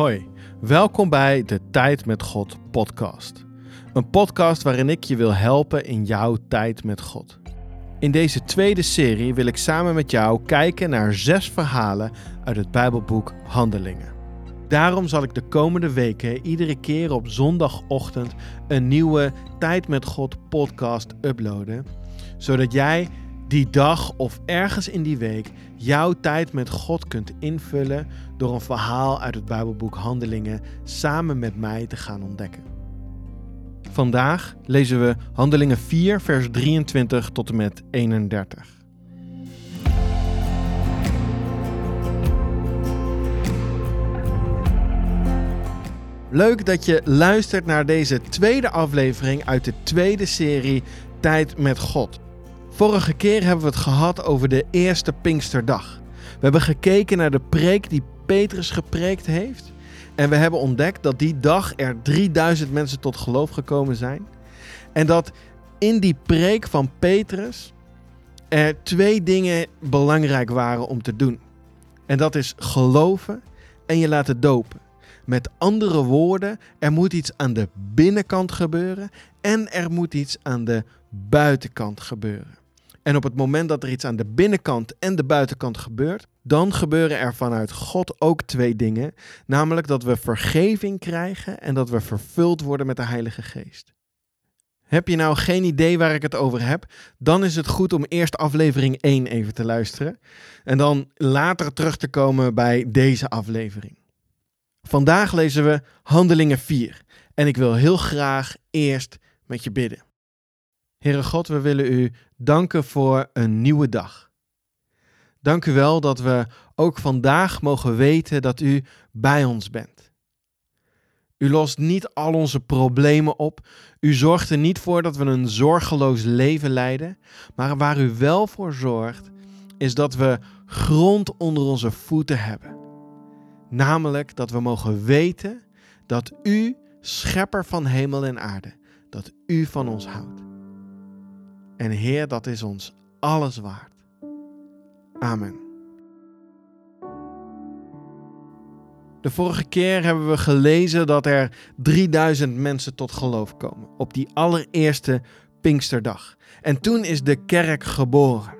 Hoi, welkom bij de Tijd met God podcast. Een podcast waarin ik je wil helpen in jouw tijd met God. In deze tweede serie wil ik samen met jou kijken naar zes verhalen uit het Bijbelboek Handelingen. Daarom zal ik de komende weken iedere keer op zondagochtend een nieuwe Tijd met God podcast uploaden, zodat jij die dag of ergens in die week jouw tijd met God kunt invullen door een verhaal uit het Bijbelboek Handelingen samen met mij te gaan ontdekken. Vandaag lezen we Handelingen 4, vers 23 tot en met 31. Leuk dat je luistert naar deze tweede aflevering uit de tweede serie Tijd met God. Vorige keer hebben we het gehad over de eerste Pinksterdag. We hebben gekeken naar de preek die Petrus gepreekt heeft. En we hebben ontdekt dat die dag er 3000 mensen tot geloof gekomen zijn. En dat in die preek van Petrus er twee dingen belangrijk waren om te doen. En dat is geloven en je laten dopen. Met andere woorden, er moet iets aan de binnenkant gebeuren en er moet iets aan de buitenkant gebeuren. En op het moment dat er iets aan de binnenkant en de buitenkant gebeurt, dan gebeuren er vanuit God ook twee dingen. Namelijk dat we vergeving krijgen en dat we vervuld worden met de Heilige Geest. Heb je nou geen idee waar ik het over heb? Dan is het goed om eerst aflevering 1 even te luisteren. En dan later terug te komen bij deze aflevering. Vandaag lezen we Handelingen 4. En ik wil heel graag eerst met je bidden. Heere God, we willen u danken voor een nieuwe dag. Dank u wel dat we ook vandaag mogen weten dat u bij ons bent. U lost niet al onze problemen op. U zorgt er niet voor dat we een zorgeloos leven leiden. Maar waar u wel voor zorgt, is dat we grond onder onze voeten hebben. Namelijk dat we mogen weten dat u, schepper van hemel en aarde, dat u van ons houdt. En Heer, dat is ons alles waard. Amen. De vorige keer hebben we gelezen dat er 3000 mensen tot geloof komen op die allereerste Pinksterdag. En toen is de kerk geboren.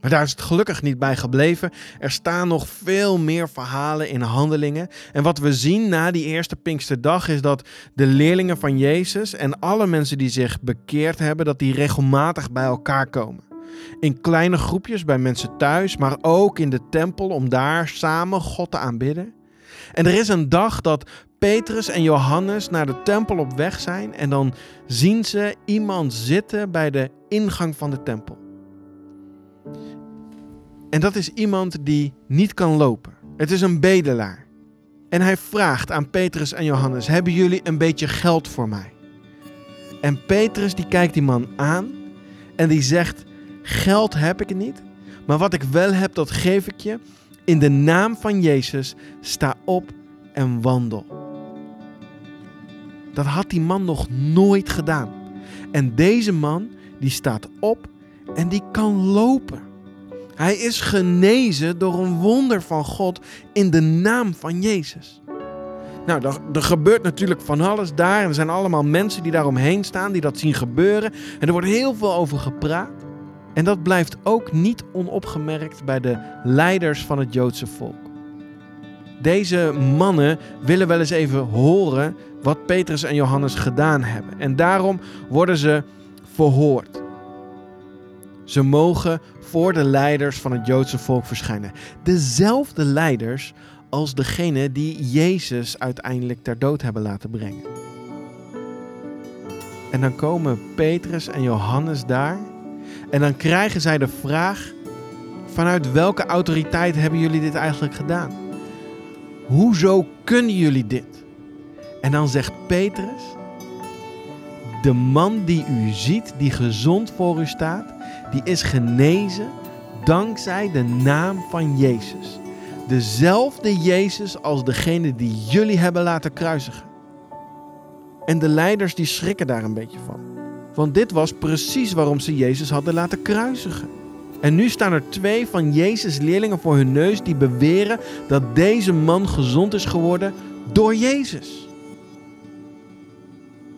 Maar daar is het gelukkig niet bij gebleven. Er staan nog veel meer verhalen in handelingen. En wat we zien na die eerste Pinksterdag is dat de leerlingen van Jezus en alle mensen die zich bekeerd hebben, dat die regelmatig bij elkaar komen. In kleine groepjes bij mensen thuis, maar ook in de tempel om daar samen God te aanbidden. En er is een dag dat Petrus en Johannes naar de tempel op weg zijn en dan zien ze iemand zitten bij de ingang van de tempel. En dat is iemand die niet kan lopen. Het is een bedelaar. En hij vraagt aan Petrus en Johannes: Hebben jullie een beetje geld voor mij? En Petrus die kijkt die man aan en die zegt: Geld heb ik niet, maar wat ik wel heb, dat geef ik je. In de naam van Jezus, sta op en wandel. Dat had die man nog nooit gedaan. En deze man, die staat op en die kan lopen. Hij is genezen door een wonder van God in de naam van Jezus. Nou, er, gebeurt natuurlijk van alles daar. En er zijn allemaal mensen die daaromheen staan, die dat zien gebeuren. En er wordt heel veel over gepraat. En dat blijft ook niet onopgemerkt bij de leiders van het Joodse volk. Deze mannen willen wel eens even horen wat Petrus en Johannes gedaan hebben. En daarom worden ze verhoord. Ze mogen voor de leiders van het Joodse volk verschijnen. Dezelfde leiders als degene die Jezus uiteindelijk ter dood hebben laten brengen. En dan komen Petrus en Johannes daar. En dan krijgen zij de vraag: vanuit welke autoriteit hebben jullie dit eigenlijk gedaan? Hoezo kunnen jullie dit? En dan zegt Petrus: De man die u ziet, die gezond voor u staat, die is genezen dankzij de naam van Jezus. Dezelfde Jezus als degene die jullie hebben laten kruisigen. En de leiders die schrikken daar een beetje van. Want dit was precies waarom ze Jezus hadden laten kruisigen. En nu staan er twee van Jezus' leerlingen voor hun neus die beweren dat deze man gezond is geworden Door Jezus.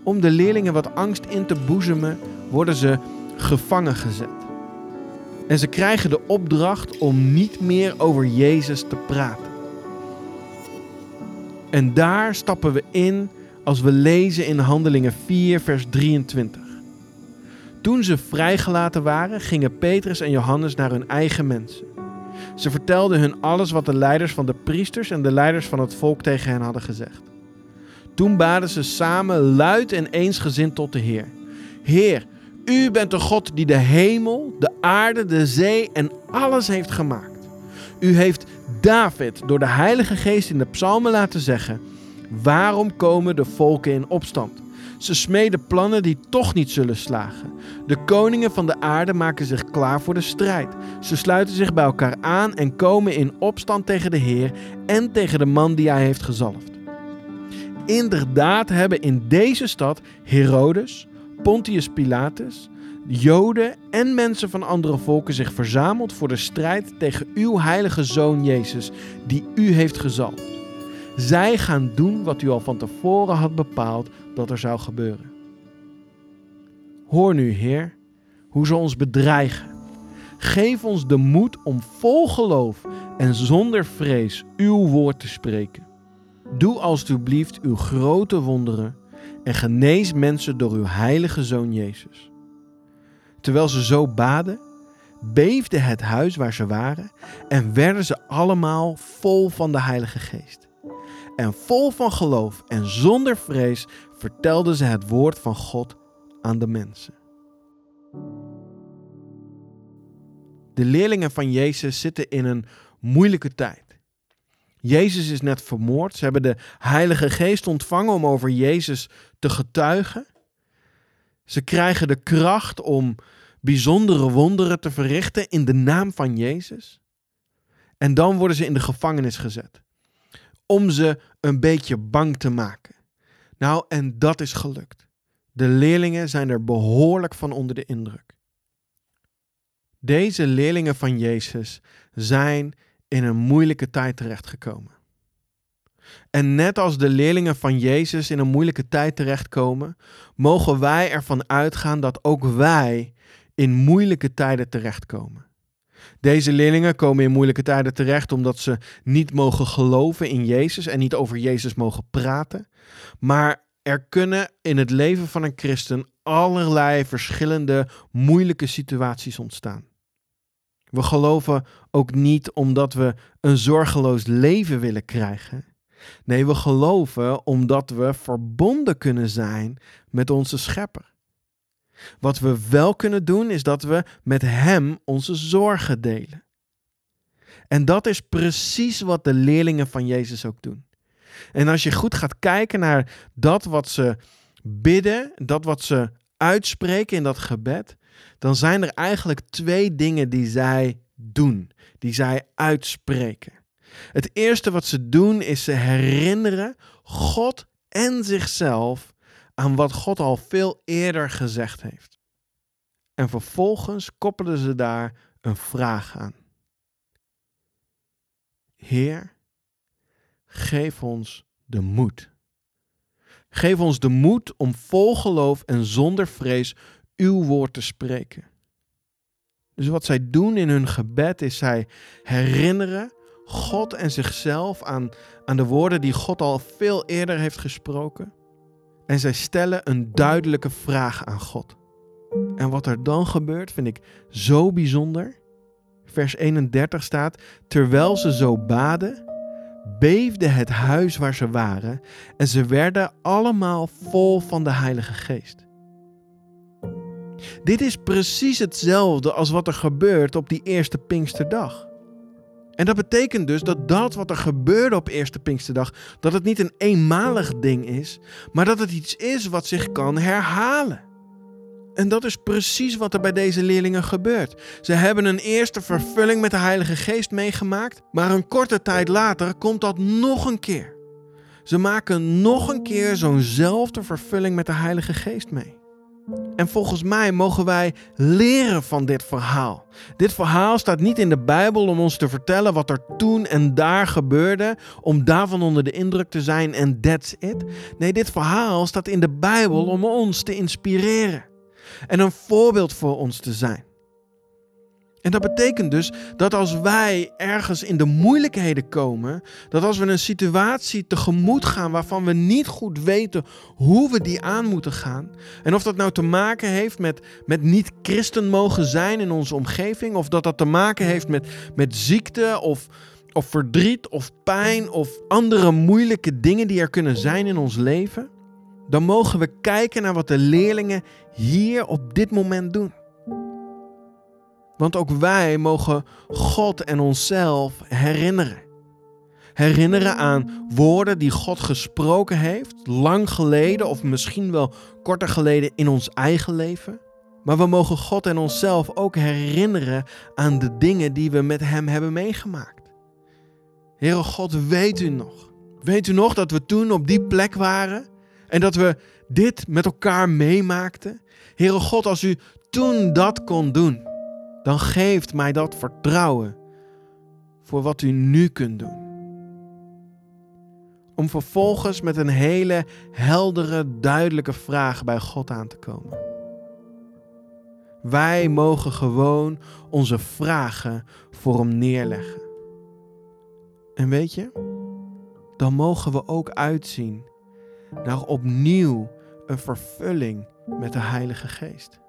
Om de leerlingen wat angst in te boezemen, worden ze gevangen gezet. En ze krijgen de opdracht om niet meer over Jezus te praten. En daar stappen we in als we lezen in Handelingen 4, vers 23. Toen ze vrijgelaten waren, gingen Petrus en Johannes naar hun eigen mensen. Ze vertelden hun alles wat de leiders van de priesters en de leiders van het volk tegen hen hadden gezegd. Toen baden ze samen luid en eensgezind tot de Heer. Heer, u bent de God die de hemel, de aarde, de zee en alles heeft gemaakt. U heeft David door de Heilige Geest in de psalmen laten zeggen: Waarom komen de volken in opstand? Ze smeden plannen die toch niet zullen slagen. De koningen van de aarde maken zich klaar voor de strijd. Ze sluiten zich bij elkaar aan en komen in opstand tegen de Heer en tegen de man die hij heeft gezalfd. Inderdaad hebben in deze stad Herodes, Pontius Pilatus, Joden en mensen van andere volken zich verzameld voor de strijd tegen uw heilige zoon Jezus, die u heeft gezalfd. Zij gaan doen wat u al van tevoren had bepaald dat er zou gebeuren. Hoor nu, Heer, hoe ze ons bedreigen. Geef ons de moed om vol geloof en zonder vrees uw woord te spreken. Doe alstublieft uw grote wonderen en genees mensen door uw heilige zoon Jezus. Terwijl ze zo baden, beefde het huis waar ze waren en werden ze allemaal vol van de Heilige Geest. En vol van geloof en zonder vrees vertelden ze het woord van God aan de mensen. De leerlingen van Jezus zitten in een moeilijke tijd. Jezus is net vermoord. Ze hebben de Heilige Geest ontvangen om over Jezus te getuigen. Ze krijgen de kracht om bijzondere wonderen te verrichten in de naam van Jezus. En dan worden ze in de gevangenis gezet. Om ze een beetje bang te maken. Nou, en dat is gelukt. De leerlingen zijn er behoorlijk van onder de indruk. Deze leerlingen van Jezus zijn in een moeilijke tijd terechtgekomen. En net als de leerlingen van Jezus in een moeilijke tijd terechtkomen, mogen wij ervan uitgaan dat ook wij in moeilijke tijden terechtkomen. Deze leerlingen komen in moeilijke tijden terecht omdat ze niet mogen geloven in Jezus en niet over Jezus mogen praten. Maar er kunnen in het leven van een christen allerlei verschillende moeilijke situaties ontstaan. We geloven ook niet omdat we een zorgeloos leven willen krijgen. Nee, we geloven omdat we verbonden kunnen zijn met onze schepper. Wat we wel kunnen doen is dat we met Hem onze zorgen delen. En dat is precies wat de leerlingen van Jezus ook doen. En als je goed gaat kijken naar dat wat ze bidden, dat wat ze uitspreken in dat gebed, dan zijn er eigenlijk twee dingen die zij doen, die zij uitspreken. Het eerste wat ze doen is ze herinneren God en zichzelf aan wat God al veel eerder gezegd heeft. En vervolgens koppelen ze daar een vraag aan. Heer, geef ons de moed. Geef ons de moed om vol geloof en zonder vrees uw woord te spreken. Dus wat zij doen in hun gebed is zij herinneren God en zichzelf aan, aan de woorden die God al veel eerder heeft gesproken. En zij stellen een duidelijke vraag aan God. En wat er dan gebeurt vind ik zo bijzonder. Vers 31 staat: Terwijl ze zo baden, beefde het huis waar ze waren en ze werden allemaal vol van de Heilige Geest. Dit is precies hetzelfde als wat er gebeurt op die eerste Pinksterdag. En dat betekent dus dat dat wat er gebeurde op eerste Pinksterdag, dat het niet een eenmalig ding is, maar dat het iets is wat zich kan herhalen. En dat is precies wat er bij deze leerlingen gebeurt. Ze hebben een eerste vervulling met de Heilige Geest meegemaakt, maar een korte tijd later komt dat nog een keer. Ze maken nog een keer zo'nzelfde vervulling met de Heilige Geest mee. En volgens mij mogen wij leren van dit verhaal. Dit verhaal staat niet in de Bijbel om ons te vertellen wat er toen en daar gebeurde, om daarvan onder de indruk te zijn en that's it. Nee, dit verhaal staat in de Bijbel om ons te inspireren en een voorbeeld voor ons te zijn. En dat betekent dus dat als wij ergens in de moeilijkheden komen, dat als we een situatie tegemoet gaan waarvan we niet goed weten hoe we die aan moeten gaan, en of dat nou te maken heeft met, met niet christen mogen zijn in onze omgeving, of dat dat te maken heeft met, met ziekte of, of verdriet of pijn of andere moeilijke dingen die er kunnen zijn in ons leven, dan mogen we kijken naar wat de leerlingen hier op dit moment doen. Want ook wij mogen God en onszelf herinneren. Herinneren aan woorden die God gesproken heeft, lang geleden of misschien wel korter geleden in ons eigen leven. Maar we mogen God en onszelf ook herinneren aan de dingen die we met Hem hebben meegemaakt. Heere God, weet u nog? Weet u nog dat we toen op die plek waren en dat we dit met elkaar meemaakten? Heere God, als u toen dat kon doen, dan geeft mij dat vertrouwen voor wat u nu kunt doen. Om vervolgens met een hele heldere, duidelijke vraag bij God aan te komen. Wij mogen gewoon onze vragen voor hem neerleggen. En weet je, dan mogen we ook uitzien naar opnieuw een vervulling met de Heilige Geest.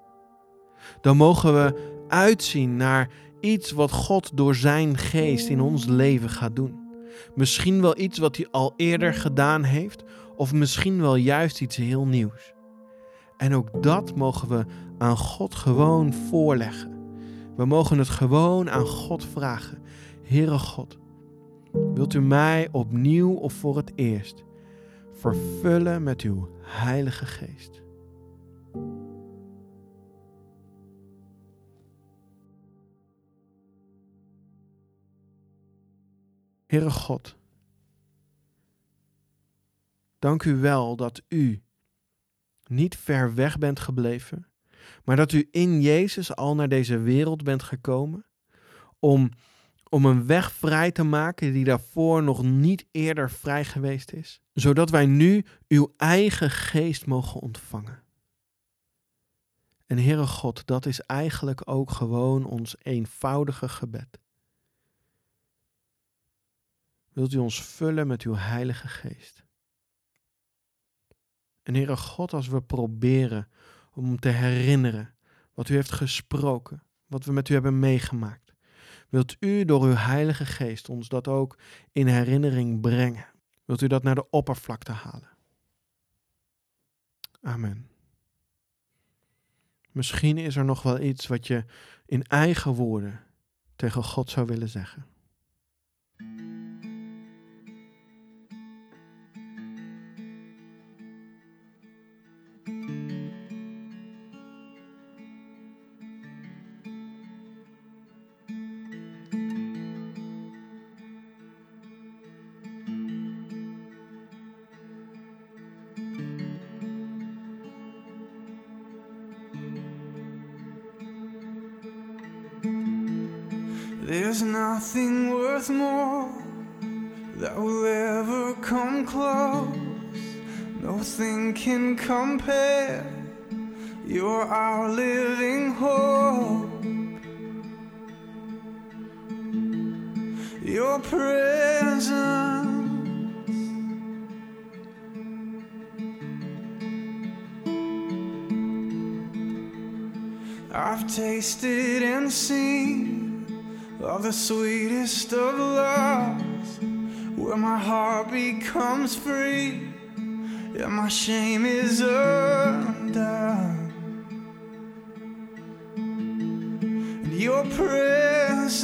Dan mogen we uitzien naar iets wat God door zijn geest in ons leven gaat doen. Misschien wel iets wat hij al eerder gedaan heeft, of misschien wel juist iets heel nieuws. En ook dat mogen we aan God gewoon voorleggen. We mogen het gewoon aan God vragen. Heere God, wilt u mij opnieuw of voor het eerst vervullen met uw Heilige Geest? Heere God, dank u wel dat u niet ver weg bent gebleven, maar dat u in Jezus al naar deze wereld bent gekomen om, om een weg vrij te maken die daarvoor nog niet eerder vrij geweest is, zodat wij nu uw eigen geest mogen ontvangen. En Heere God, dat is eigenlijk ook gewoon ons eenvoudige gebed wilt u ons vullen met uw Heilige Geest. En Heere God, als we proberen om te herinneren wat u heeft gesproken, wat we met u hebben meegemaakt, wilt u door uw Heilige Geest ons dat ook in herinnering brengen? Wilt u dat naar de oppervlakte halen? Amen. Misschien is er nog wel iets wat je in eigen woorden tegen God zou willen zeggen. There's nothing worth more that will ever come close. Nothing can compare. You're our living hope. Your presence. I've tasted and seen of the sweetest of loves, where my heart becomes free and my shame is undone. And your presence,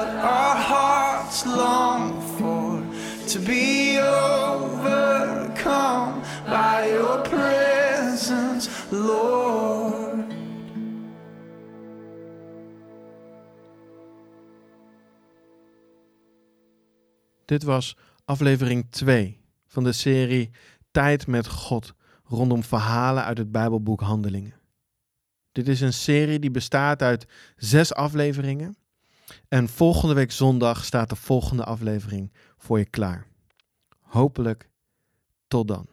what our hearts long for to be overcome by your presence, Lord. Dit was aflevering 2 van de serie Tijd met God rondom verhalen uit het Bijbelboek Handelingen. Dit is een serie die bestaat uit zes afleveringen en volgende week zondag staat de volgende aflevering voor je klaar. Hopelijk tot dan.